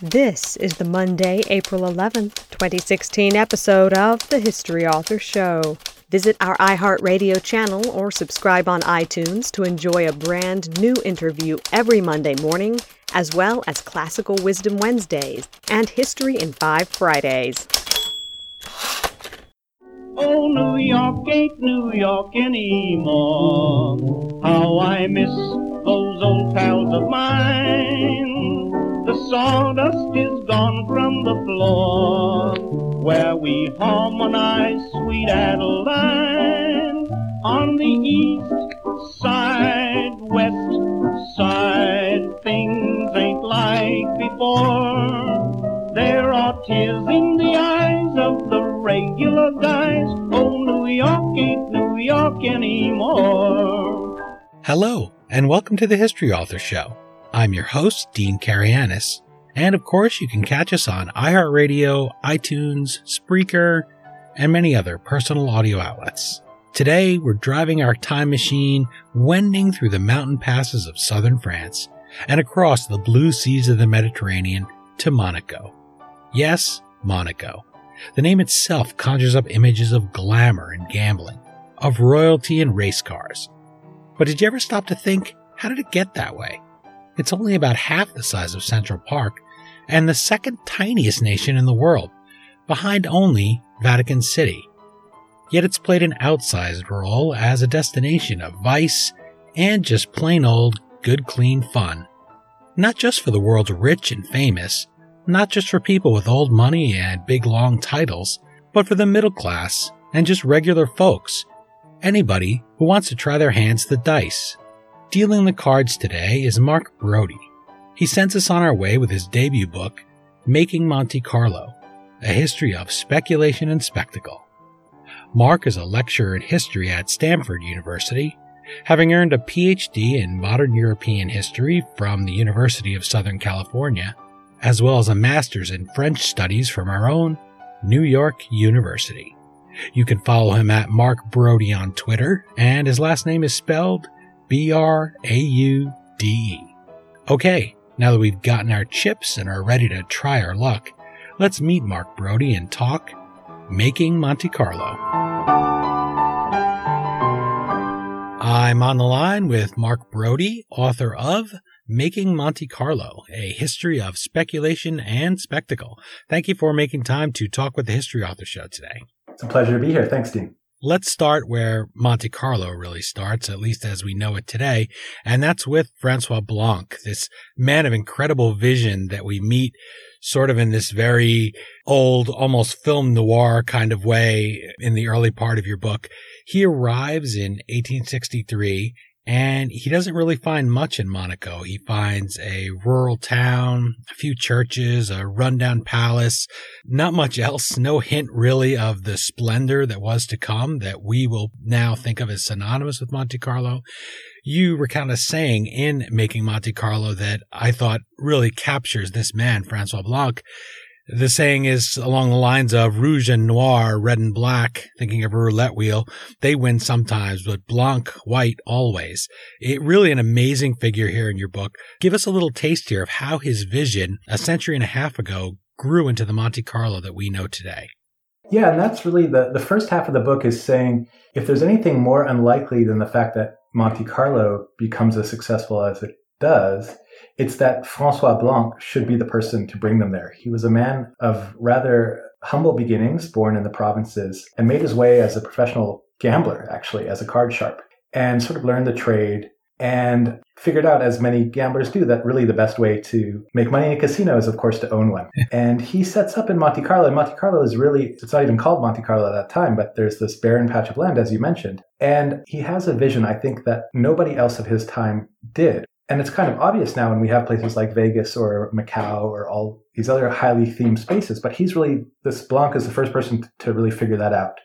This is the Monday, April 11th, 2016 episode of The History Author Show. Visit our iHeartRadio channel or subscribe on iTunes to enjoy a brand new interview every Monday morning, as well as Classical Wisdom Wednesdays and History in Five Fridays. Oh, New York ain't New York anymore. How I miss those old pals of mine. Sawdust is gone from the floor where we harmonize sweet Adeline on the east side, west side. Things ain't like before. There are tears in the eyes of the regular guys. Oh, New York ain't New York anymore. Hello, and welcome to the History Author Show. I'm your host, Dean Karayanis. And of course, you can catch us on iHeartRadio, iTunes, Spreaker, and many other personal audio outlets. Today, we're driving our time machine, wending through the mountain passes of southern France and across the blue seas of the Mediterranean to Monaco. Yes, Monaco. The name itself conjures up images of glamour and gambling, of royalty and race cars. But did you ever stop to think, how did it get that way? It's only about half the size of Central Park and the second tiniest nation in the world, behind only Vatican City. Yet it's played an outsized role as a destination of vice and just plain old good clean fun. Not just for the world's rich and famous, not just for people with old money and big long titles, but for the middle class and just regular folks. Anybody who wants to try their hands at the dice. Dealing the cards today is Mark Braude. He sends us on our way with his debut book, Making Monte Carlo, a history of speculation and spectacle. Mark is a lecturer in history at Stanford University, having earned a PhD in modern European history from the University of Southern California, as well as a master's in French studies from our own New York University. You can follow him at Mark Braude on Twitter, and his last name is spelled B R A U D E. Okay, now that we've gotten our chips and are ready to try our luck, let's meet Mark Braude and talk Making Monte Carlo. I'm on the line with Mark Braude, author of Making Monte Carlo, a history of speculation and spectacle. Thank you for making time to talk with the History Author Show today. It's a pleasure to be here. Thanks, Dean. Let's start where Monte Carlo really starts, at least as we know it today, and that's with Francois Blanc, this man of incredible vision that we meet sort of in this very old, almost film noir kind of way in the early part of your book. He arrives in 1863 and he doesn't really find much in Monaco. He finds a rural town, a few churches, a rundown palace, not much else, no hint really of the splendor that was to come that we will now think of as synonymous with Monte Carlo. You recount a saying in Making Monte Carlo that I thought really captures this man, Francois Blanc. The saying is along the lines of rouge and noir, red and black, thinking of a roulette wheel. They win sometimes, but Blanc, white, always. It really an amazing figure here in your book. Give us a little taste here of how his vision a century and a half ago grew into the Monte Carlo that we know today. Yeah, and that's really the, the first half of the book is saying if there's anything more unlikely than the fact that Monte Carlo becomes as successful as it does, it's that Francois Blanc should be the person to bring them there. He was a man of rather humble beginnings, born in the provinces, and made his way as a professional gambler, actually, as a card sharp, and sort of learned the trade and figured out, as many gamblers do, that really the best way to make money in a casino is, of course, to own one. and he sets up in Monte Carlo. And Monte Carlo is really, it's not even called Monte Carlo at that time, but there's this barren patch of land, as you mentioned. And he has a vision, I think, that nobody else of his time did. And it's kind of obvious now when we have places like Vegas or Macau or all these other highly themed spaces. But he's really, this Blanc is the first person to really figure that out.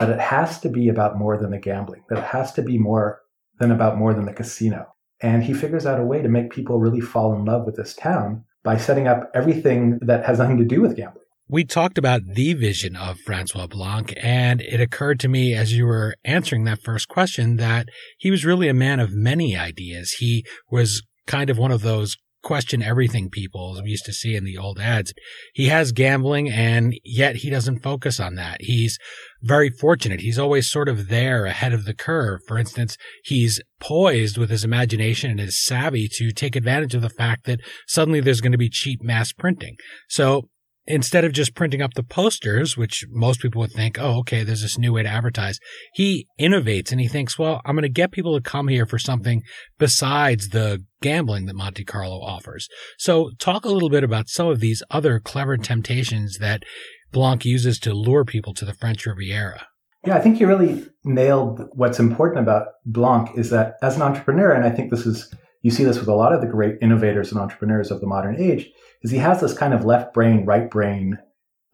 That it has to be about more than the gambling, that it has to be more than about more than the casino. And he figures out a way to make people really fall in love with this town by setting up everything that has nothing to do with gambling. We talked about the vision of Francois Blanc, and it occurred to me as you were answering that first question that he was really a man of many ideas. He was kind of one of those question everything people, as we used to see in the old ads. He has gambling and yet he doesn't focus on that. He's very fortunate. He's always sort of there ahead of the curve. For instance, he's poised with his imagination and his savvy to take advantage of the fact that suddenly there's going to be cheap mass printing. So instead of just printing up the posters, which most people would think, oh, okay, there's this new way to advertise, he innovates and he thinks, well, I'm going to get people to come here for something besides the gambling that Monte Carlo offers. So talk a little bit about some of these other clever temptations that Blanc uses to lure people to the French Riviera. Yeah, I think you really nailed what's important about Blanc is that as an entrepreneur, and I think this is, you see this with a lot of the great innovators and entrepreneurs of the modern age, is he has this kind of left brain, right brain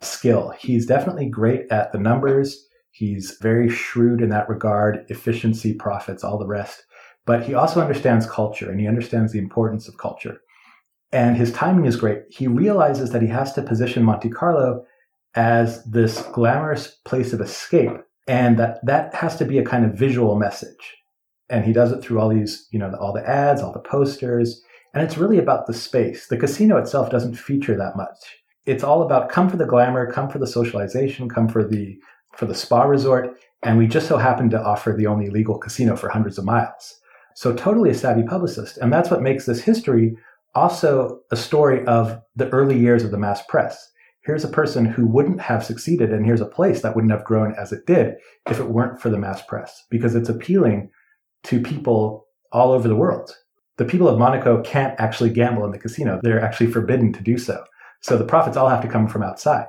skill. He's definitely great at the numbers. He's very shrewd in that regard, efficiency, profits, all the rest. But he also understands culture and he understands the importance of culture. And his timing is great. He realizes that he has to position Monte Carlo as this glamorous place of escape and that that has to be a kind of visual message. And he does it through all these, you know, all the ads, all the posters, and it's really about the space. The casino itself doesn't feature that much. It's all about come for the glamour, come for the socialization, come for the for the spa resort, and we just so happen to offer the only legal casino for hundreds of miles. So totally a savvy publicist. And that's what makes this history also a story of the early years of the mass press. Here's a person who wouldn't have succeeded, and here's a place that wouldn't have grown as it did if it weren't for the mass press, because it's appealing to people all over the world the people of Monaco can't actually gamble in the casino. They're actually forbidden to do so. So the profits all have to come from outside.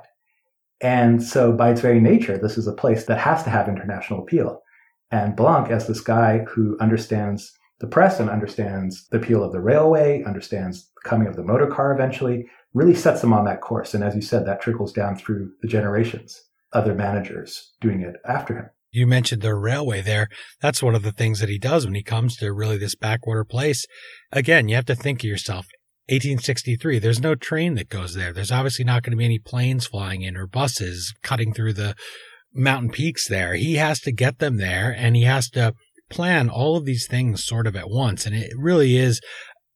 And so by its very nature, this is a place that has to have international appeal. And Blanc, as this guy who understands the press and understands the appeal of the railway, understands the coming of the motor car eventually, really sets them on that course. And as you said, that trickles down through the generations, other managers doing it after him you mentioned the railway there. That's one of the things that he does when he comes to really this backwater place. Again, you have to think of yourself. 1863, there's no train that goes there. There's obviously not going to be any planes flying in or buses cutting through the mountain peaks there. He has to get them there and he has to plan all of these things sort of at once. And it really is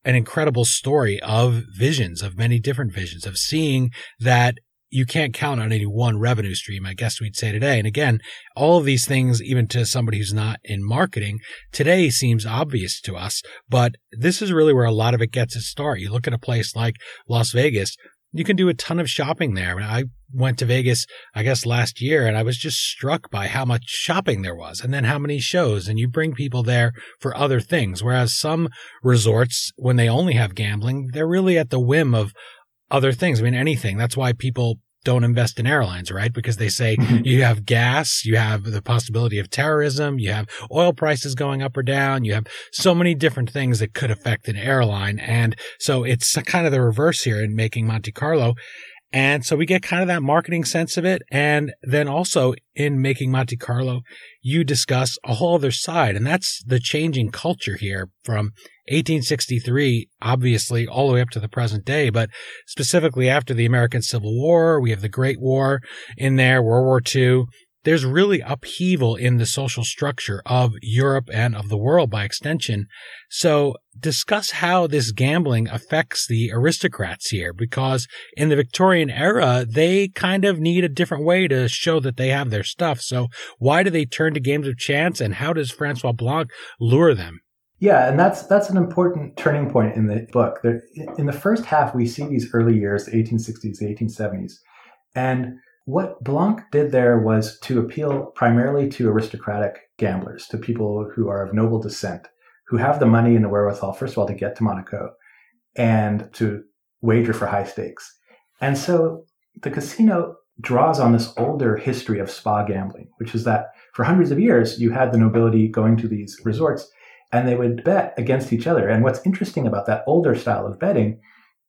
an incredible story of visions, of many different visions, of seeing that you can't count on any one revenue stream, I guess we'd say today. And again, all of these things, even to somebody who's not in marketing, today seems obvious to us, but this is really where a lot of it gets its start. You look at a place like Las Vegas, you can do a ton of shopping there. I went to Vegas, I guess last year, and I was just struck by how much shopping there was and then how many shows. And you bring people there for other things. Whereas some resorts, when they only have gambling, they're really at the whim of other things. I mean, anything. That's why people don't invest in airlines, right? Because they say mm-hmm. you have gas, you have the possibility of terrorism, you have oil prices going up or down, you have so many different things that could affect an airline. And so it's kind of the reverse here in making Monte Carlo. And so we get kind of that marketing sense of it. And then also in making Monte Carlo, you discuss a whole other side. And that's the changing culture here from 1863, obviously all the way up to the present day, but specifically after the American Civil War, we have the Great War in there, World War II there's really upheaval in the social structure of Europe and of the world by extension. So discuss how this gambling affects the aristocrats here, because in the Victorian era, they kind of need a different way to show that they have their stuff. So why do they turn to games of chance and how does Francois Blanc lure them? Yeah, and that's that's an important turning point in the book. There, in the first half, we see these early years, the 1860s, the 1870s, and what Blanc did there was to appeal primarily to aristocratic gamblers, to people who are of noble descent, who have the money and the wherewithal, first of all, to get to Monaco and to wager for high stakes. And so the casino draws on this older history of spa gambling, which is that for hundreds of years, you had the nobility going to these resorts and they would bet against each other. And what's interesting about that older style of betting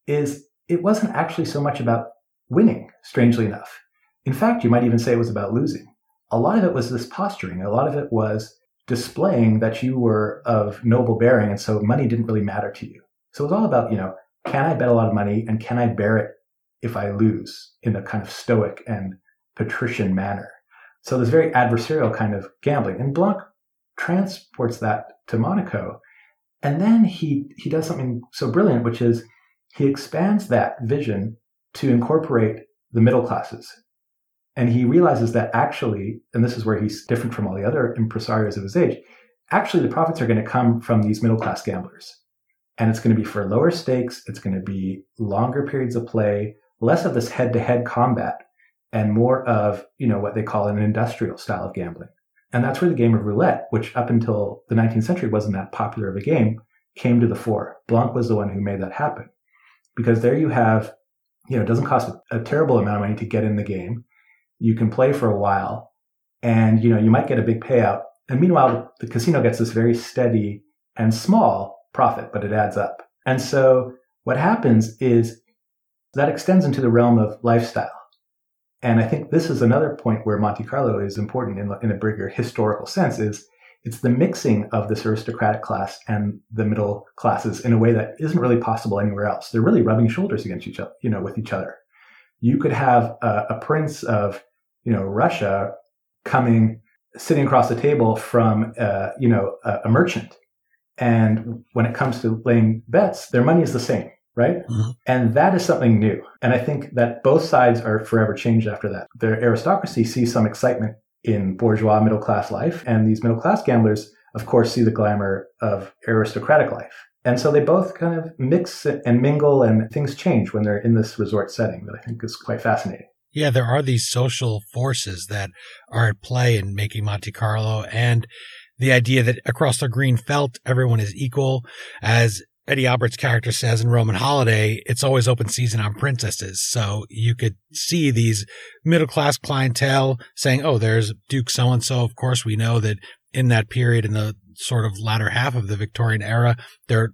is it wasn't actually so much about winning, strangely enough. In fact, you might even say it was about losing. A lot of it was this posturing. A lot of it was displaying that you were of noble bearing, and so money didn't really matter to you. So it was all about, you know, can I bet a lot of money and can I bear it if I lose in a kind of stoic and patrician manner? So this very adversarial kind of gambling. And Blanc transports that to Monaco. And then he, he does something so brilliant, which is he expands that vision to incorporate the middle classes. And he realizes that actually, and this is where he's different from all the other impresarios of his age, actually the profits are going to come from these middle class gamblers. And it's going to be for lower stakes. It's going to be longer periods of play, less of this head to head combat and more of, you know, what they call an industrial style of gambling. And that's where the game of roulette, which up until the 19th century wasn't that popular of a game, came to the fore. Blanc was the one who made that happen. Because there you have, you know, it doesn't cost a, terrible amount of money to get in the game. You can play for a while and, you know, you might get a big payout. And meanwhile, the casino gets this very steady and small profit, but it adds up. And so what happens is that extends into the realm of lifestyle. And I think this is another point where Monte Carlo is important in, in a bigger historical sense is it's the mixing of this aristocratic class and the middle classes in a way that isn't really possible anywhere else. They're really rubbing shoulders against each other, you know, with each other. You could have a, a prince of, you know, Russia coming, sitting across the table from, uh, you know, a, a merchant. And when it comes to laying bets, their money is the same right? Mm-hmm. And that is something new. And I think that both sides are forever changed after that. The aristocracy sees some excitement in bourgeois middle class life, and these middle class gamblers, of course, see the glamour of aristocratic life. And so they both kind of mix and mingle, and things change when they're in this resort setting that I think is quite fascinating. Yeah, there are these social forces that are at play in making Monte Carlo and the idea that across the green felt everyone is equal as Eddie Albert's character says in Roman Holiday, it's always open season on princesses. So you could see these middle class clientele saying, Oh, there's Duke so and so. Of course, we know that in that period, in the sort of latter half of the Victorian era, there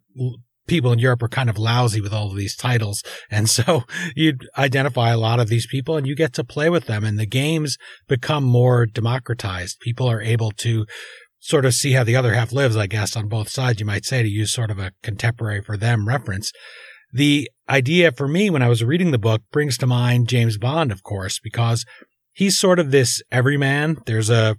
people in Europe are kind of lousy with all of these titles. And so you'd identify a lot of these people and you get to play with them and the games become more democratized. People are able to sort of see how the other half lives, I guess, on both sides, you might say, to use sort of a contemporary for them reference. The idea for me when I was reading the book brings to mind James Bond, of course, because he's sort of this everyman. There's a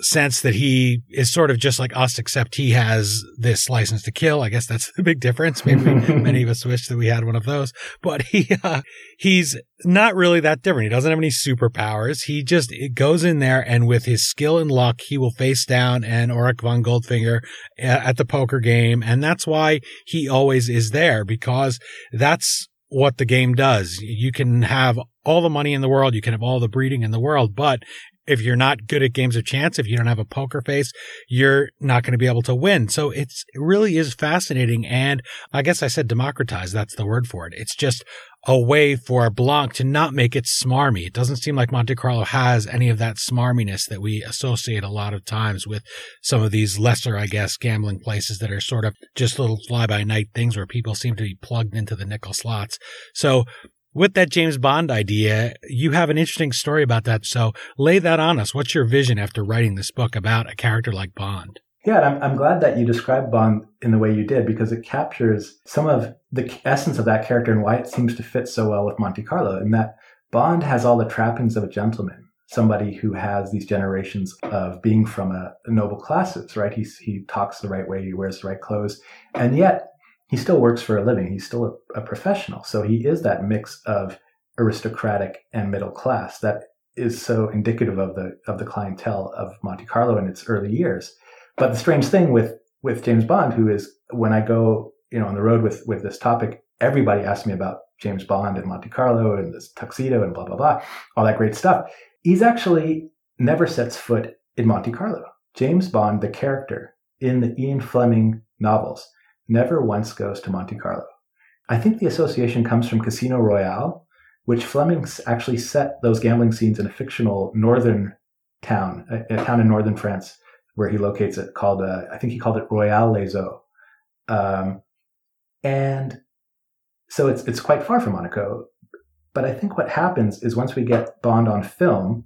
sense that he is sort of just like us, except he has this license to kill. I guess that's the big difference. Maybe many of us wish that we had one of those, but he, uh, he's not really that different. He doesn't have any superpowers. He just goes in there and with his skill and luck, he will face down an Auric von Goldfinger uh, at the poker game. And that's why he always is there because that's what the game does. You can have all the money in the world. You can have all the breeding in the world, but if you're not good at games of chance, if you don't have a poker face, you're not going to be able to win. So it's, it really is fascinating. And I guess I said democratize. That's the word for it. It's just a way for Blanc to not make it smarmy. It doesn't seem like Monte Carlo has any of that smarminess that we associate a lot of times with some of these lesser, I guess, gambling places that are sort of just little fly by night things where people seem to be plugged into the nickel slots. So with that James Bond idea, you have an interesting story about that. So lay that on us. What's your vision after writing this book about a character like Bond? Yeah, I'm, I'm glad that you described Bond in the way you did because it captures some of the essence of that character and why it seems to fit so well with Monte Carlo. And that Bond has all the trappings of a gentleman, somebody who has these generations of being from a, a noble classes, right? He's, he talks the right way, he wears the right clothes, and yet he still works for a living. He's still a, a professional. So he is that mix of aristocratic and middle class that is so indicative of the of the clientele of Monte Carlo in its early years. But the strange thing with with James Bond, who is when I go you know on the road with with this topic, everybody asks me about James Bond and Monte Carlo and this tuxedo and blah blah blah, all that great stuff. He's actually never sets foot in Monte Carlo. James Bond, the character in the Ian Fleming novels, never once goes to Monte Carlo. I think the association comes from Casino Royale, which Fleming actually set those gambling scenes in a fictional northern town, a, a town in northern France, where he locates it called, uh, I think he called it Royale les Eaux. Um, and so it's, it's quite far from Monaco. But I think what happens is once we get Bond on film,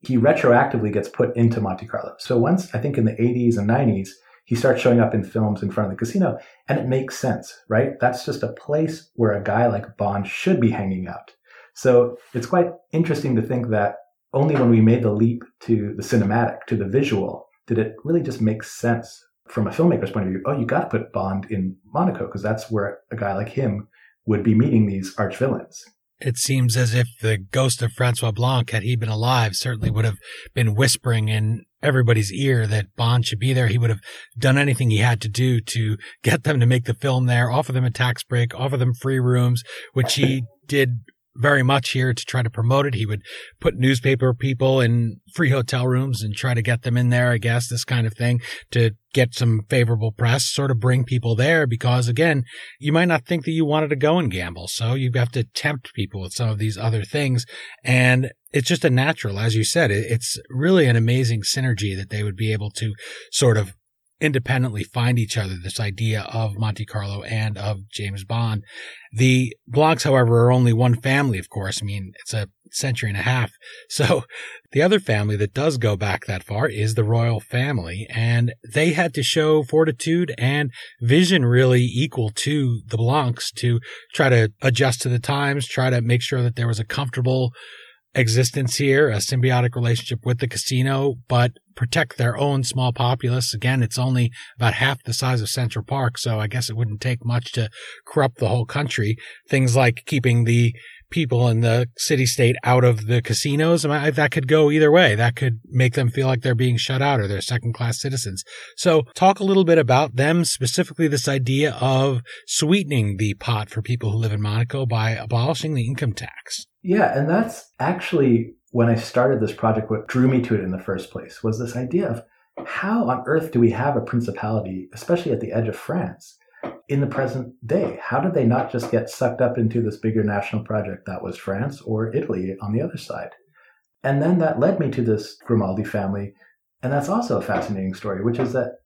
he retroactively gets put into Monte Carlo. So once, I think in the 80s and 90s, he starts showing up in films in front of the casino and it makes sense, right? That's just a place where a guy like Bond should be hanging out. So it's quite interesting to think that only when we made the leap to the cinematic, to the visual, did it really just make sense from a filmmaker's point of view. Oh, you got to put Bond in Monaco because that's where a guy like him would be meeting these arch villains. It seems as if the ghost of Francois Blanc, had he been alive, certainly would have been whispering in everybody's ear that Bond should be there. He would have done anything he had to do to get them to make the film there, offer them a tax break, offer them free rooms, which he did very much here to try to promote it. He would put newspaper people in free hotel rooms and try to get them in there, I guess, this kind of thing to get some favorable press, sort of bring people there because again, you might not think that you wanted to go and gamble. So you have to tempt people with some of these other things. And it's just a natural, as you said, it's really an amazing synergy that they would be able to sort of independently find each other, this idea of Monte Carlo and of James Bond. The Blancs, however, are only one family, of course. I mean, it's a century and a half. So the other family that does go back that far is the royal family, and they had to show fortitude and vision really equal to the Blancs to try to adjust to the times, try to make sure that there was a comfortable existence here, a symbiotic relationship with the casino, but protect their own small populace. Again, it's only about half the size of Central Park, so I guess it wouldn't take much to corrupt the whole country. Things like keeping the people in the city state out of the casinos. I mean, that could go either way. That could make them feel like they're being shut out or they're second class citizens. So talk a little bit about them, specifically this idea of sweetening the pot for people who live in Monaco by abolishing the income tax. Yeah. And that's actually when I started this project, what drew me to it in the first place was this idea of how on earth do we have a principality, especially at the edge of France, in the present day? How did they not just get sucked up into this bigger national project that was France or Italy on the other side? And then that led me to this Grimaldi family. And that's also a fascinating story, which is that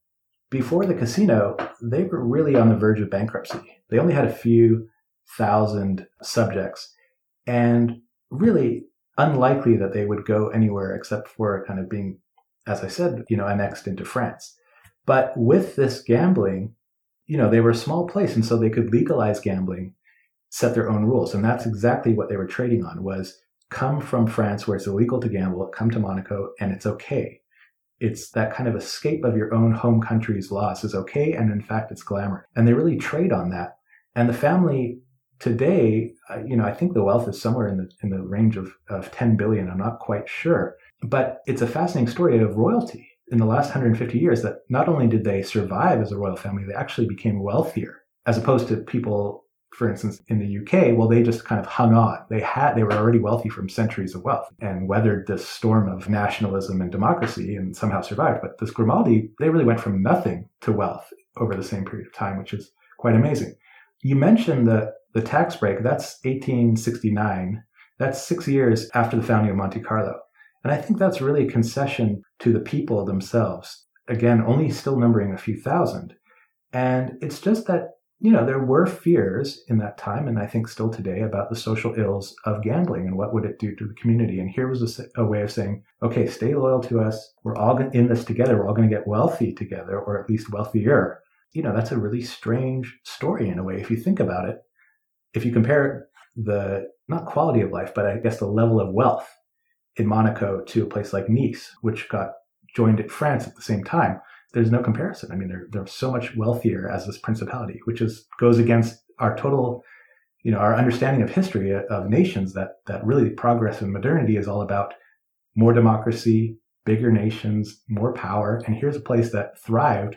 before the casino, they were really on the verge of bankruptcy. They only had a few thousand subjects. And really, unlikely that they would go anywhere except for kind of being, as I said, you know, annexed into France. But with this gambling, you know, they were a small place, and so they could legalize gambling, set their own rules, and that's exactly what they were trading on: was come from France where it's illegal to gamble, come to Monaco, and it's okay. It's that kind of escape of your own home country's laws is okay, and in fact, it's glamour. And they really trade on that. And the family today, uh, you know, I think the wealth is somewhere in the in the range of of 10 billion. I'm not quite sure, but it's a fascinating story of royalty in the last 150 years. That not only did they survive as a royal family, they actually became wealthier, as opposed to people, for instance, in the UK. Well, they just kind of hung on. They had they were already wealthy from centuries of wealth and weathered this storm of nationalism and democracy and somehow survived. But this Grimaldi, they really went from nothing to wealth over the same period of time, which is quite amazing. You mentioned the the tax break, that's 1869. That's six years after the founding of Monte Carlo. And I think that's really a concession to the people themselves. Again, only still numbering a few thousand. And it's just that, you know, there were fears in that time, and I think still today, about the social ills of gambling and what would it do to the community. And here was a, a way of saying, okay, stay loyal to us. We're all in this together. We're all going to get wealthy together, or at least wealthier. You know, that's a really strange story in a way, if you think about it if you compare the not quality of life, but I guess the level of wealth in Monaco to a place like Nice, which got joined at France at the same time, there's no comparison. I mean, they're they're so much wealthier as this principality, which is goes against our total, you know, our understanding of history uh, of nations that that really progress and modernity is all about more democracy, bigger nations, more power. And here's a place that thrived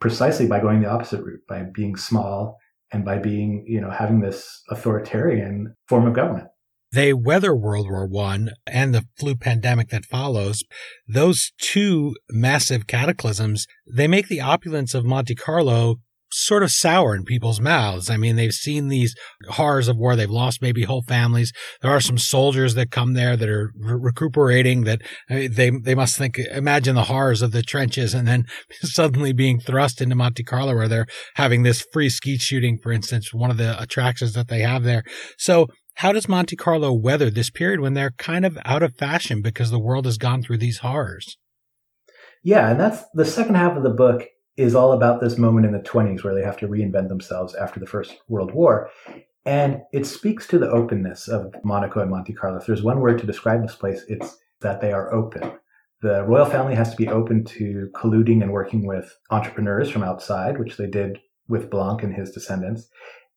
precisely by going the opposite route, by being small and by being, you know, having this authoritarian form of government. They weather World War One and the flu pandemic that follows. Those two massive cataclysms, they make the opulence of Monte Carlo sort of sour in people's mouths. I mean, they've seen these horrors of war. They've lost maybe whole families. There are some soldiers that come there that are re- recuperating that uh, they, they must think, imagine the horrors of the trenches and then suddenly being thrust into Monte Carlo where they're having this free skeet shooting, for instance, one of the attractions that they have there. So how does Monte Carlo weather this period when they're kind of out of fashion because the world has gone through these horrors? Yeah, and that's the second half of the book is all about this moment in the 20s where they have to reinvent themselves after the First World War. And it speaks to the openness of Monaco and Monte Carlo. If there's one word to describe this place, it's that they are open. The royal family has to be open to colluding and working with entrepreneurs from outside, which they did with Blanc and his descendants.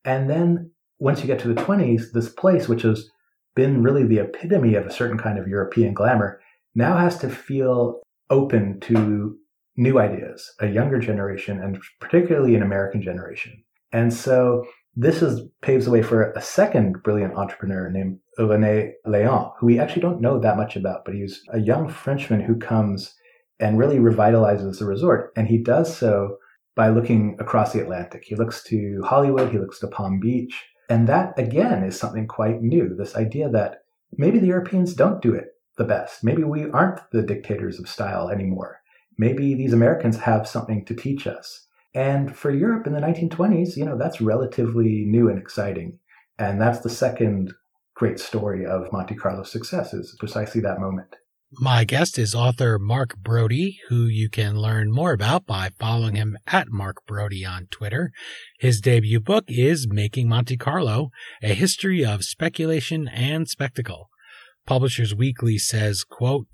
And then once you get to the 20s, this place, which has been really the epitome of a certain kind of European glamour, now has to feel open to new ideas, a younger generation, and particularly an American generation. And so this is paves the way for a second brilliant entrepreneur named René Léon, who we actually don't know that much about, but he's a young Frenchman who comes and really revitalizes the resort. And he does so by looking across the Atlantic. He looks to Hollywood, he looks to Palm Beach. And that, again, is something quite new. This idea that maybe the Europeans don't do it the best. Maybe we aren't the dictators of style anymore. Maybe these Americans have something to teach us. And for Europe in the 1920s, you know, that's relatively new and exciting. And that's the second great story of Monte Carlo's success is precisely that moment. My guest is author Mark Braude, who you can learn more about by following him at Mark Braude on Twitter. His debut book is Making Monte Carlo, a history of speculation and spectacle. Publishers Weekly says, quote,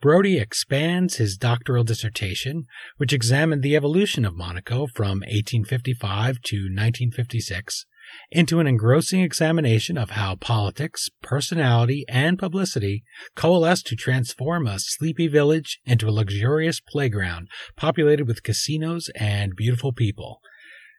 Braude expands his doctoral dissertation, which examined the evolution of Monaco from 1855 to 1956, into an engrossing examination of how politics, personality, and publicity coalesce to transform a sleepy village into a luxurious playground populated with casinos and beautiful people.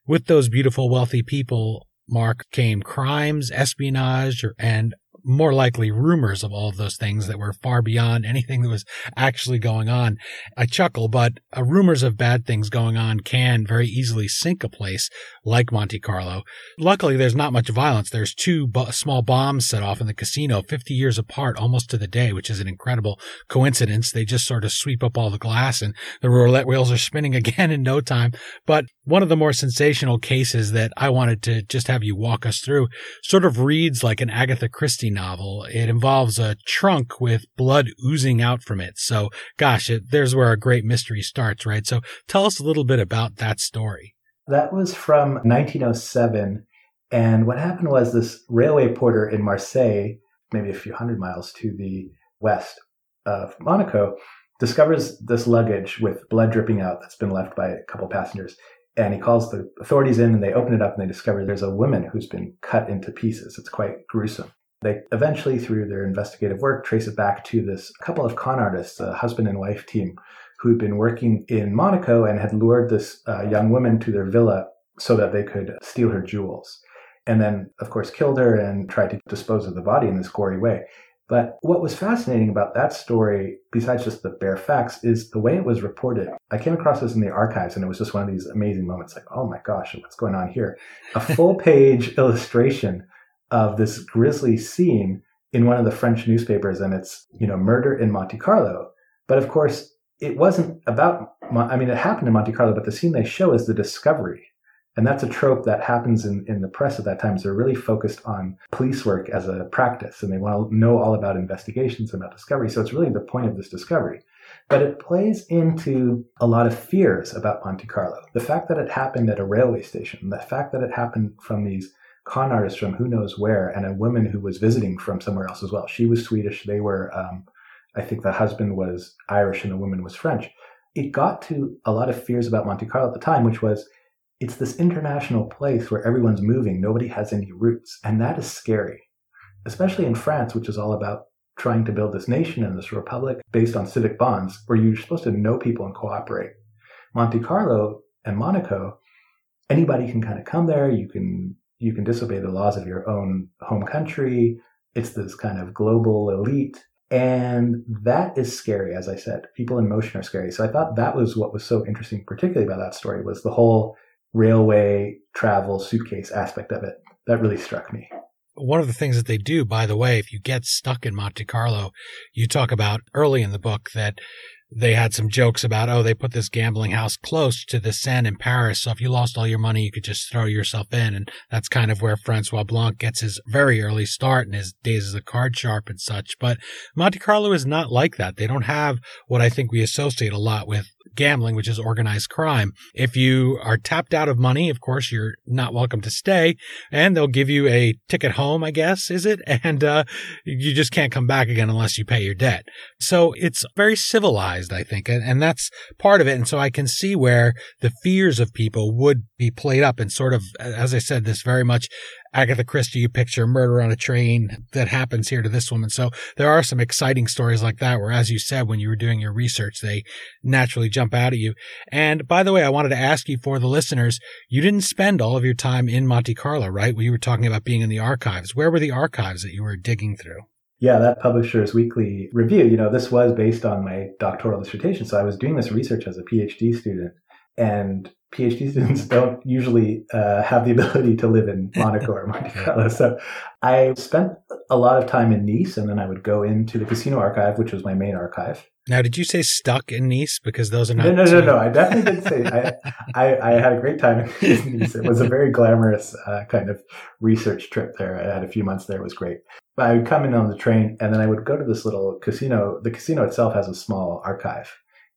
With those beautiful, wealthy people, Mark, came crimes, espionage, and more likely rumors of all of those things that were far beyond anything that was actually going on. I chuckle, but uh, rumors of bad things going on can very easily sink a place like Monte Carlo. Luckily, there's not much violence. There's two b- small bombs set off in the casino 50 years apart almost to the day, which is an incredible coincidence. They just sort of sweep up all the glass and the roulette wheels are spinning again in no time. But one of the more sensational cases that I wanted to just have you walk us through sort of reads like an Agatha Christie novel. It involves a trunk with blood oozing out from it. So, gosh, it, there's where a great mystery starts, right? So, tell us a little bit about that story. That was from 1907. And what happened was this railway porter in Marseille, maybe a few hundred miles to the west of Monaco, discovers this luggage with blood dripping out that's been left by a couple passengers. And he calls the authorities in and they open it up and they discover there's a woman who's been cut into pieces. It's quite gruesome. They eventually, through their investigative work, trace it back to this couple of con artists, a husband and wife team, who'd been working in Monaco and had lured this uh, young woman to their villa so that they could steal her jewels. And then, of course, killed her and tried to dispose of the body in this gory way. But what was fascinating about that story, besides just the bare facts, is the way it was reported. I came across this in the archives and it was just one of these amazing moments like, oh my gosh, what's going on here? A full page illustration of this grisly scene in one of the French newspapers, and it's you know murder in Monte Carlo. But of course, it wasn't about. I mean, it happened in Monte Carlo, but the scene they show is the discovery, and that's a trope that happens in in the press at that time. So they're really focused on police work as a practice, and they want to know all about investigations and about discovery. So it's really the point of this discovery. But it plays into a lot of fears about Monte Carlo. The fact that it happened at a railway station, the fact that it happened from these con artist from who knows where, and a woman who was visiting from somewhere else as well. She was Swedish. They were, um, I think the husband was Irish and the woman was French. It got to a lot of fears about Monte Carlo at the time, which was it's this international place where everyone's moving, nobody has any roots. And that is scary, especially in France, which is all about trying to build this nation and this republic based on civic bonds where you're supposed to know people and cooperate. Monte Carlo and Monaco, anybody can kind of come there. You can you can disobey the laws of your own home country. It's this kind of global elite. And that is scary, as I said. People in motion are scary. So I thought that was what was so interesting, particularly about that story, was the whole railway travel suitcase aspect of it. That really struck me. One of the things that they do, by the way, if you get stuck in Monte Carlo, you talk about early in the book that they had some jokes about, oh, they put this gambling house close to the Seine in Paris. So if you lost all your money, you could just throw yourself in. And that's kind of where Francois Blanc gets his very early start in his days as a card sharp and such. But Monte Carlo is not like that. They don't have what I think we associate a lot with gambling, which is organized crime. If you are tapped out of money, of course, you're not welcome to stay and they'll give you a ticket home, I guess, is it? And, uh, you just can't come back again unless you pay your debt. So it's very civilized, I think. And, and that's part of it. And so I can see where the fears of people would be played up and sort of, as I said, this very much Agatha Christie, you picture murder on a train that happens here to this woman. So there are some exciting stories like that where, as you said, when you were doing your research, they naturally jump out at you. And by the way, I wanted to ask you for the listeners, you didn't spend all of your time in Monte Carlo, right? When you were talking about being in the archives. Where were the archives that you were digging through? Yeah, that Publishers Weekly review, you know, this was based on my doctoral dissertation. So I was doing this research as a PhD student. And PhD students don't usually uh, have the ability to live in Monaco or Monte Carlo. So I spent a lot of time in Nice and then I would go into the casino archive, which was my main archive. Now, did you say stuck in Nice? Because those are not. No, no, no, no. I definitely did say I, I, I, had a great time in Nice. It was a very glamorous uh, kind of research trip there. I had a few months there. It was great. But I would come in on the train and then I would go to this little casino. The casino itself has a small archive.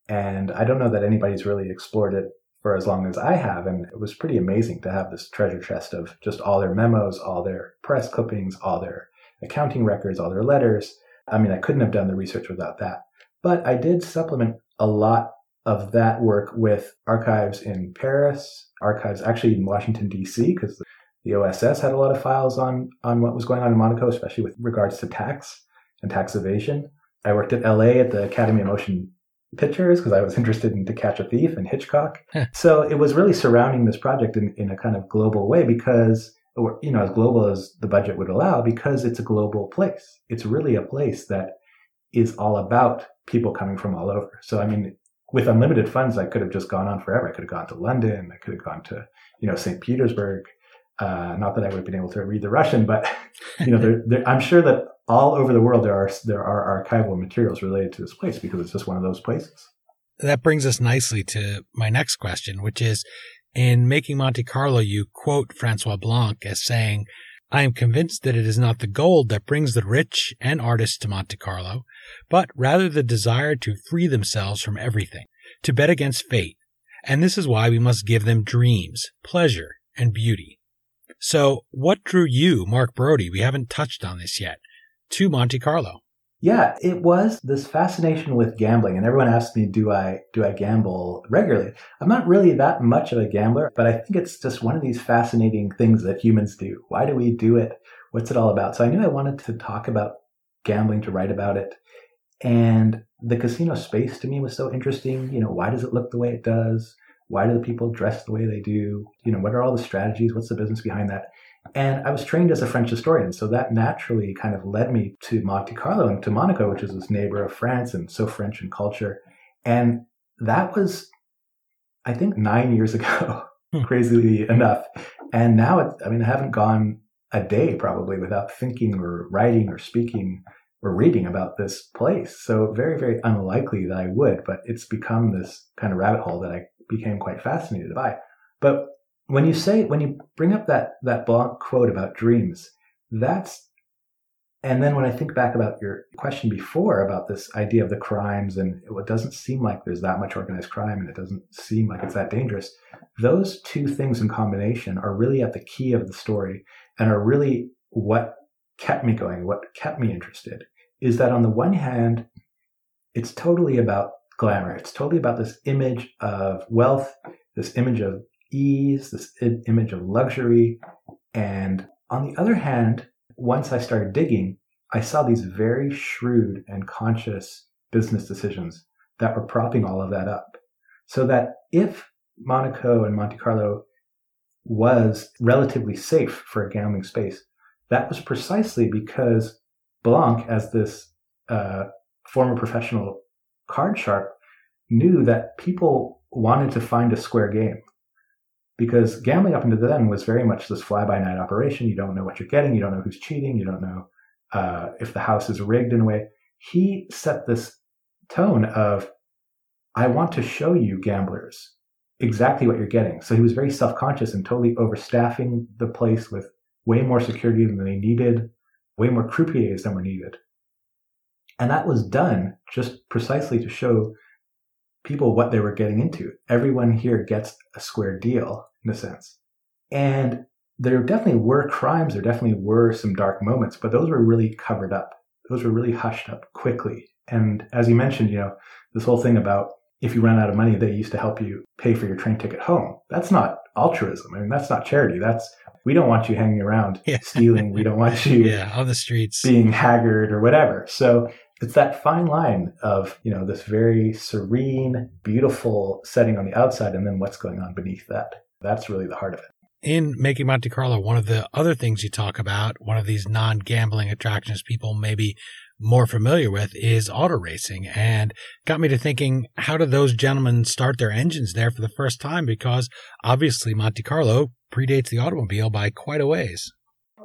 And I don't know that anybody's really explored it for as long as I have. And it was pretty amazing to have this treasure chest of just all their memos, all their press clippings, all their accounting records, all their letters. I mean, I couldn't have done the research without that. But I did supplement a lot of that work with archives in Paris, archives actually in Washington, D.C., because the OSS had a lot of files on, on what was going on in Monaco, especially with regards to tax and tax evasion. I worked at LA at the Academy of Motion pictures because I was interested in To Catch a Thief and Hitchcock. so it was really surrounding this project in, in a kind of global way because, or, you know, as global as the budget would allow, because it's a global place. It's really a place that is all about people coming from all over. So, I mean, with unlimited funds, I could have just gone on forever. I could have gone to London. I could have gone to, you know, St. Petersburg. Uh, not that I would have been able to read the Russian, but you know, there, there, I'm sure that all over the world there are there are archival materials related to this place because it's just one of those places. That brings us nicely to my next question, which is in making Monte Carlo, you quote Francois Blanc as saying, I am convinced that it is not the gold that brings the rich and artists to Monte Carlo, but rather the desire to free themselves from everything, to bet against fate. And this is why we must give them dreams, pleasure, and beauty. So what drew you, Mark Braude? We haven't touched on this yet to Monte Carlo. Yeah, it was this fascination with gambling. And everyone asks me, do I do I gamble regularly? I'm not really that much of a gambler, but I think it's just one of these fascinating things that humans do. Why do we do it? What's it all about? So I knew I wanted to talk about gambling, to write about it. And the casino space to me was so interesting. You know, why does it look the way it does? Why do the people dress the way they do? You know, what are all the strategies? What's the business behind that? And I was trained as a French historian, so that naturally kind of led me to Monte Carlo and to Monaco, which is this neighbor of France and so French in culture. And that was, I think, nine years ago, hmm. crazily enough. And now, it, I mean, I haven't gone a day probably without thinking or writing or speaking or reading about this place. So very, very unlikely that I would, but it's become this kind of rabbit hole that I became quite fascinated by. But when you say when you bring up that that quote about dreams, that's and then when I think back about your question before about this idea of the crimes and it doesn't seem like there's that much organized crime and it doesn't seem like it's that dangerous, those two things in combination are really at the key of the story and are really what kept me going, what kept me interested. Is that on the one hand, it's totally about glamour. It's totally about this image of wealth, this image of ease, this image of luxury. And on the other hand, once I started digging, I saw these very shrewd and conscious business decisions that were propping all of that up. So that if Monaco and Monte Carlo was relatively safe for a gambling space, that was precisely because Blanc, as this uh, former professional card sharp, knew that people wanted to find a square game because gambling up until then was very much this fly by night operation. You don't know what you're getting. You don't know who's cheating. You don't know uh, if the house is rigged in a way. He set this tone of, I want to show you gamblers exactly what you're getting. So he was very self conscious and totally overstaffing the place with way more security than they needed, way more croupiers than were needed. And that was done just precisely to show people what they were getting into. Everyone here gets a square deal in a sense. And there definitely were crimes, there definitely were some dark moments, but those were really covered up. Those were really hushed up quickly. And as you mentioned, you know, this whole thing about if you run out of money, they used to help you pay for your train ticket home. That's not altruism. I mean, that's not charity. That's we don't want you hanging around yeah. stealing. We don't want you yeah, on the streets being haggard or whatever. So it's that fine line of, you know, this very serene, beautiful setting on the outside and then what's going on beneath that. That's really the heart of it. In Making Monte Carlo, one of the other things you talk about, one of these non gambling attractions people maybe more familiar with is auto racing and got me to thinking, how did those gentlemen start their engines there for the first time? Because obviously Monte Carlo predates the automobile by quite a ways.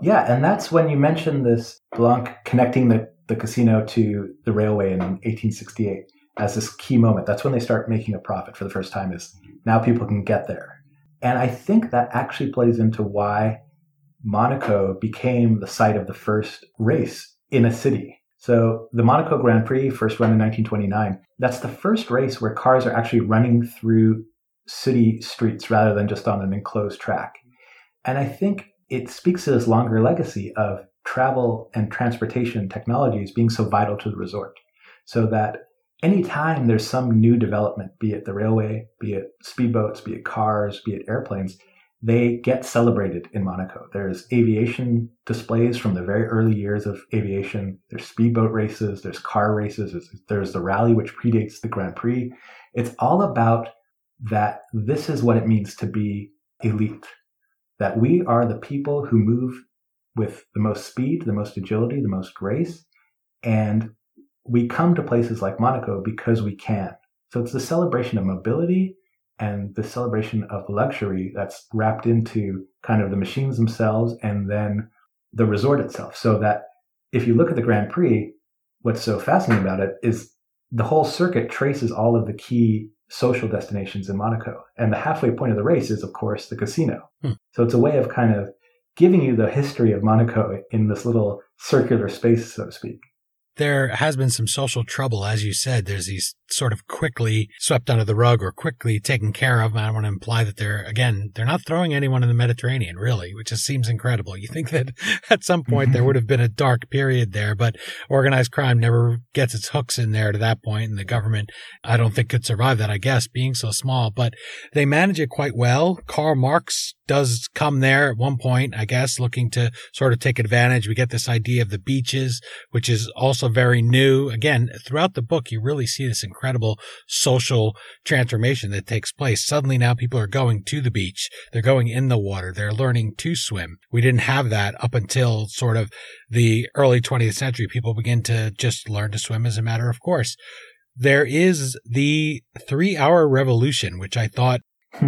Yeah, and that's when you mentioned this Blanc connecting the, the casino to the railway in 1868 as this key moment. That's when they start making a profit for the first time is now people can get there. And I think that actually plays into why Monaco became the site of the first race in a city so the Monaco Grand Prix, first run in 1929, that's the first race where cars are actually running through city streets rather than just on an enclosed track. And I think it speaks to this longer legacy of travel and transportation technologies being so vital to the resort. So that anytime there's some new development, be it the railway, be it speedboats, be it cars, be it airplanes, they get celebrated in Monaco. There's aviation displays from the very early years of aviation. There's speedboat races. There's car races. There's, there's the rally, which predates the Grand Prix. It's all about that this is what it means to be elite, that we are the people who move with the most speed, the most agility, the most grace. And we come to places like Monaco because we can. So it's the celebration of mobility and the celebration of luxury that's wrapped into kind of the machines themselves and then the resort itself. So that if you look at the Grand Prix, what's so fascinating about it is the whole circuit traces all of the key social destinations in Monaco. And the halfway point of the race is, of course, the casino. Hmm. So it's a way of kind of giving you the history of Monaco in this little circular space, so to speak there has been some social trouble, as you said. There's these sort of quickly swept under the rug or quickly taken care of. I don't want to imply that they're, again, they're not throwing anyone in the Mediterranean, really, which just seems incredible. You think that at some point there mm-hmm. would have been a dark period there, but organized crime never gets its hooks in there to that point, and the government, I don't think could survive that, I guess, being so small, but they manage it quite well. Karl Marx does come there at one point, I guess, looking to sort of take advantage. We get this idea of the beaches, which is also very new. Again, throughout the book, you really see this incredible social transformation that takes place. Suddenly now people are going to the beach. They're going in the water. They're learning to swim. We didn't have that up until sort of the early 20th century. People begin to just learn to swim as a matter of course there is the three hour revolution, which I thought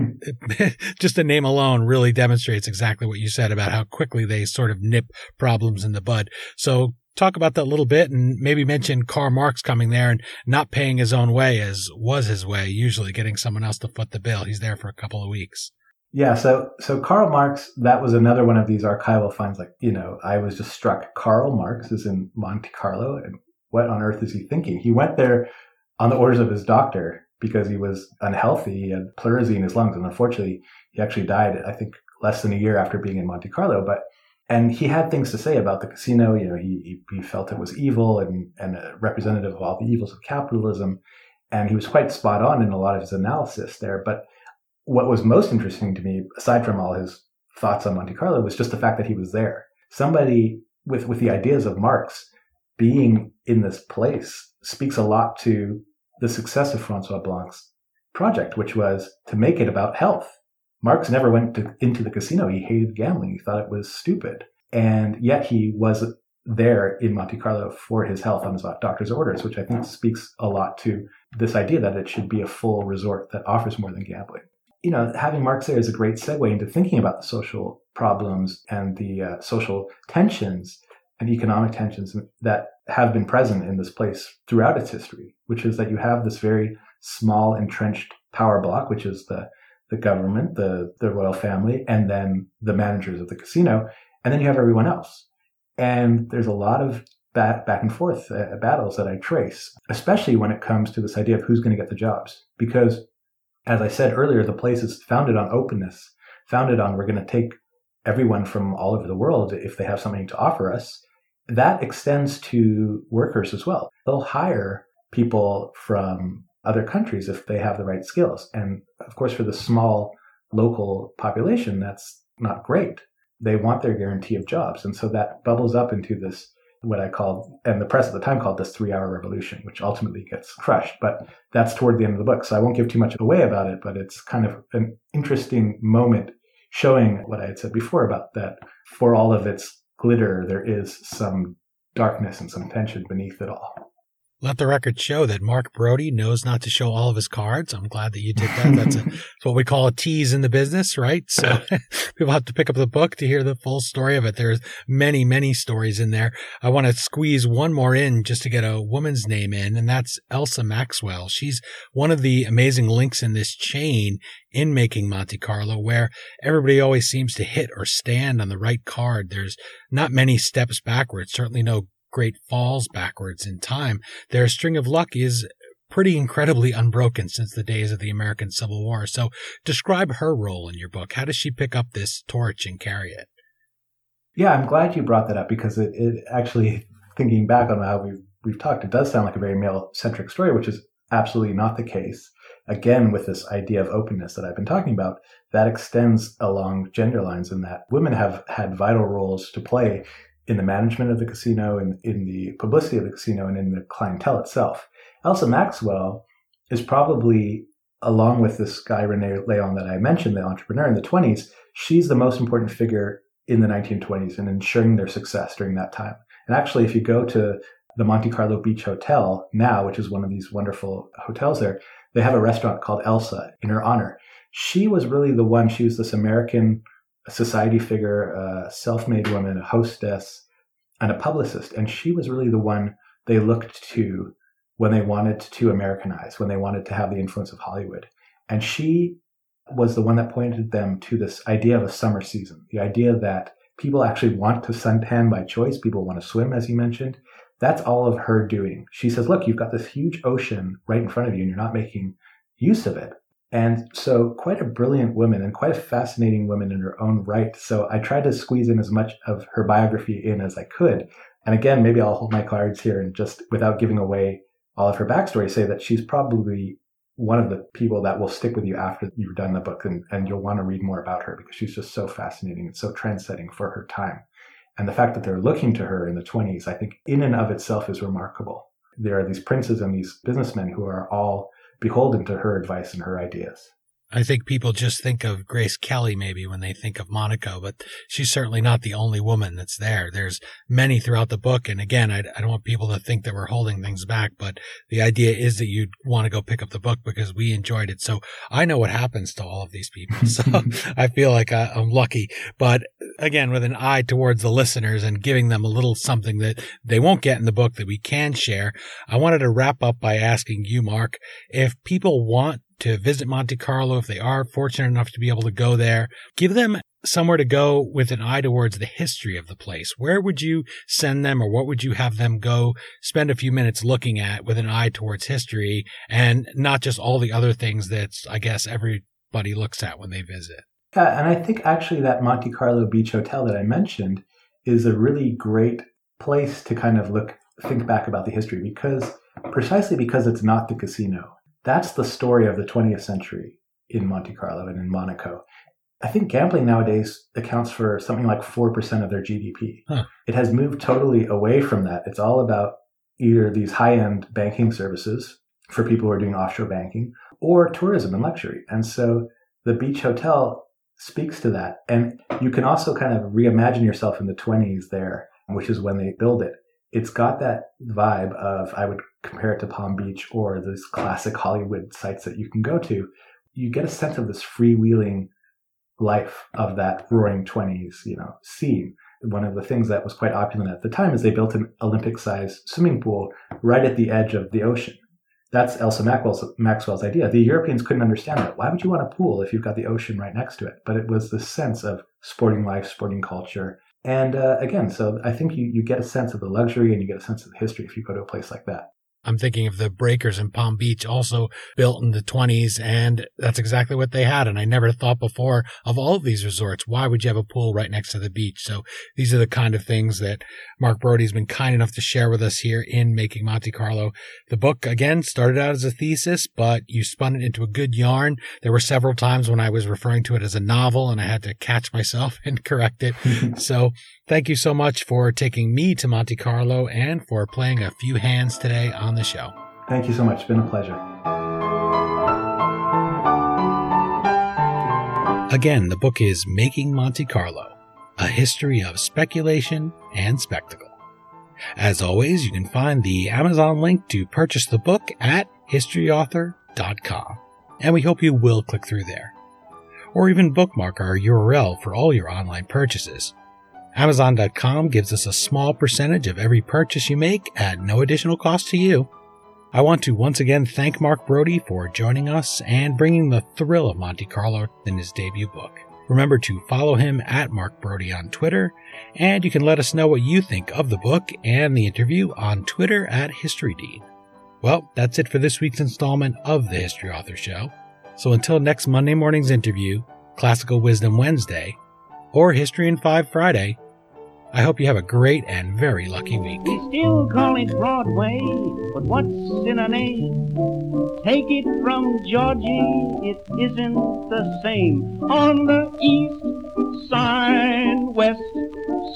just the name alone really demonstrates exactly what you said about how quickly they sort of nip problems in the bud. So talk about that a little bit and maybe mention Karl Marx coming there and not paying his own way as was his way, usually getting someone else to foot the bill. He's there for a couple of weeks. Yeah, so so Karl Marx, that was another one of these archival finds. Like, you know, I was just struck. Karl Marx is in Monte Carlo, and what on earth is he thinking? He went there on the orders of his doctor because he was unhealthy. He had pleurisy in his lungs, and unfortunately, he actually died. I think less than a year after being in Monte Carlo. But and he had things to say about the casino. You know, he he felt it was evil and and a representative of all the evils of capitalism, and he was quite spot on in a lot of his analysis there. But what was most interesting to me, aside from all his thoughts on Monte Carlo, was just the fact that he was there. Somebody with with the ideas of Marx being in this place speaks a lot to the success of Francois Blanc's project, which was to make it about health. Marx never went to, into the casino. He hated gambling. He thought it was stupid. And yet he was there in Monte Carlo for his health on his doctor's orders, which I think speaks a lot to this idea that it should be a full resort that offers more than gambling. You know, having Marx there is a great segue into thinking about the social problems and the uh, social tensions and economic tensions that have been present in this place throughout its history, which is that you have this very small entrenched power block, which is the the government, the the royal family, and then the managers of the casino, and then you have everyone else. And there's a lot of back back and forth uh, battles that I trace, especially when it comes to this idea of who's going to get the jobs, because as I said earlier, the place is founded on openness, founded on we're going to take everyone from all over the world if they have something to offer us that extends to workers as well. They'll hire people from other countries if they have the right skills. And of course, for the small local population, that's not great. They want their guarantee of jobs. And so that bubbles up into this, what I called, and the press at the time called this three hour revolution, which ultimately gets crushed. But that's toward the end of the book. So I won't give too much away about it, but it's kind of an interesting moment showing what I had said before about that for all of its glitter, there is some darkness and some tension beneath it all let the record show that Mark Braude knows not to show all of his cards. I'm glad that you did that. That's, a, that's what we call a tease in the business, right? So people have to pick up the book to hear the full story of it. There's many, many stories in there. I want to squeeze one more in just to get a woman's name in, and that's Elsa Maxwell. She's one of the amazing links in this chain in making Monte Carlo where everybody always seems to hit or stand on the right card. There's not many steps backwards, certainly no great falls backwards in time, their string of luck is pretty incredibly unbroken since the days of the American Civil War. So describe her role in your book. How does she pick up this torch and carry it? Yeah, I'm glad you brought that up because it, it actually, thinking back on how we've, we've talked, it does sound like a very male centric story, which is absolutely not the case. Again, with this idea of openness that I've been talking about, that extends along gender lines in that women have had vital roles to play in the management of the casino, in, in the publicity of the casino, and in the clientele itself. Elsa Maxwell is probably, along with this guy Rene Leon that I mentioned, the entrepreneur in the 20s, she's the most important figure in the 1920s in ensuring their success during that time. And actually, if you go to the Monte Carlo Beach Hotel now, which is one of these wonderful hotels there, they have a restaurant called Elsa in her honor. She was really the one, she was this American a society figure, a self-made woman, a hostess, and a publicist. And she was really the one they looked to when they wanted to Americanize, when they wanted to have the influence of Hollywood. And she was the one that pointed them to this idea of a summer season, the idea that people actually want to suntan by choice. People want to swim, as you mentioned. That's all of her doing. She says, look, you've got this huge ocean right in front of you and you're not making use of it. And so, quite a brilliant woman and quite a fascinating woman in her own right. So, I tried to squeeze in as much of her biography in as I could. And again, maybe I'll hold my cards here and just without giving away all of her backstory, say that she's probably one of the people that will stick with you after you've done the book and, and you'll want to read more about her because she's just so fascinating and so trendsetting for her time. And the fact that they're looking to her in the 20s, I think in and of itself is remarkable. There are these princes and these businessmen who are all beholden to her advice and her ideas. I think people just think of Grace Kelly maybe when they think of Monaco, but she's certainly not the only woman that's there. There's many throughout the book. And again, I, I, don't want people to think that we're holding things back, but the idea is that you'd want to go pick up the book because we enjoyed it. So I know what happens to all of these people. So I feel like I, I'm lucky, but again, with an eye towards the listeners and giving them a little something that they won't get in the book that we can share. I wanted to wrap up by asking you, Mark, if people want to visit Monte Carlo, if they are fortunate enough to be able to go there, give them somewhere to go with an eye towards the history of the place. Where would you send them or what would you have them go spend a few minutes looking at with an eye towards history and not just all the other things that I guess everybody looks at when they visit? Yeah, and I think actually that Monte Carlo Beach Hotel that I mentioned is a really great place to kind of look think back about the history because precisely because it's not the casino that's the story of the 20th century in Monte Carlo and in Monaco. I think gambling nowadays accounts for something like 4% of their GDP. Huh. It has moved totally away from that. It's all about either these high end banking services for people who are doing offshore banking or tourism and luxury. And so the beach hotel speaks to that. And you can also kind of reimagine yourself in the 20s there, which is when they build it it's got that vibe of I would compare it to Palm Beach or those classic Hollywood sites that you can go to. You get a sense of this freewheeling life of that roaring 20s, you know, scene. One of the things that was quite opulent at the time is they built an Olympic sized swimming pool right at the edge of the ocean. That's Elsa Maxwell's, Maxwell's idea. The Europeans couldn't understand that. Why would you want a pool if you've got the ocean right next to it? But it was the sense of sporting life, sporting culture, and uh, again, so I think you, you get a sense of the luxury and you get a sense of the history if you go to a place like that. I'm thinking of the breakers in Palm Beach, also built in the 20s, and that's exactly what they had. And I never thought before of all of these resorts. Why would you have a pool right next to the beach? So these are the kind of things that Mark Braude's been kind enough to share with us here in Making Monte Carlo. The book, again, started out as a thesis, but you spun it into a good yarn. There were several times when I was referring to it as a novel, and I had to catch myself and correct it. so thank you so much for taking me to Monte Carlo and for playing a few hands today on the show. Thank you so much. It's been a pleasure. Again, the book is Making Monte Carlo A History of Speculation and Spectacle. As always, you can find the Amazon link to purchase the book at historyauthor.com, and we hope you will click through there. Or even bookmark our URL for all your online purchases. Amazon.com gives us a small percentage of every purchase you make at no additional cost to you. I want to once again thank Mark Braude for joining us and bringing the thrill of Monte Carlo in his debut book. Remember to follow him at Mark Braude on Twitter, and you can let us know what you think of the book and the interview on Twitter at HistoryDean. Well, that's it for this week's installment of the History Author Show. So until next Monday morning's interview, Classical Wisdom Wednesday, or History in 5 Friday, I hope you have a great and very lucky week. We still call it Broadway, but what's in a name? Take it from Georgie, it isn't the same. On the east side, west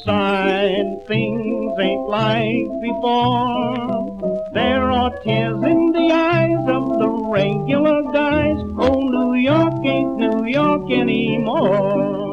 side, things ain't like before. There are tears in the eyes of the regular guys. Oh, New York ain't New York anymore.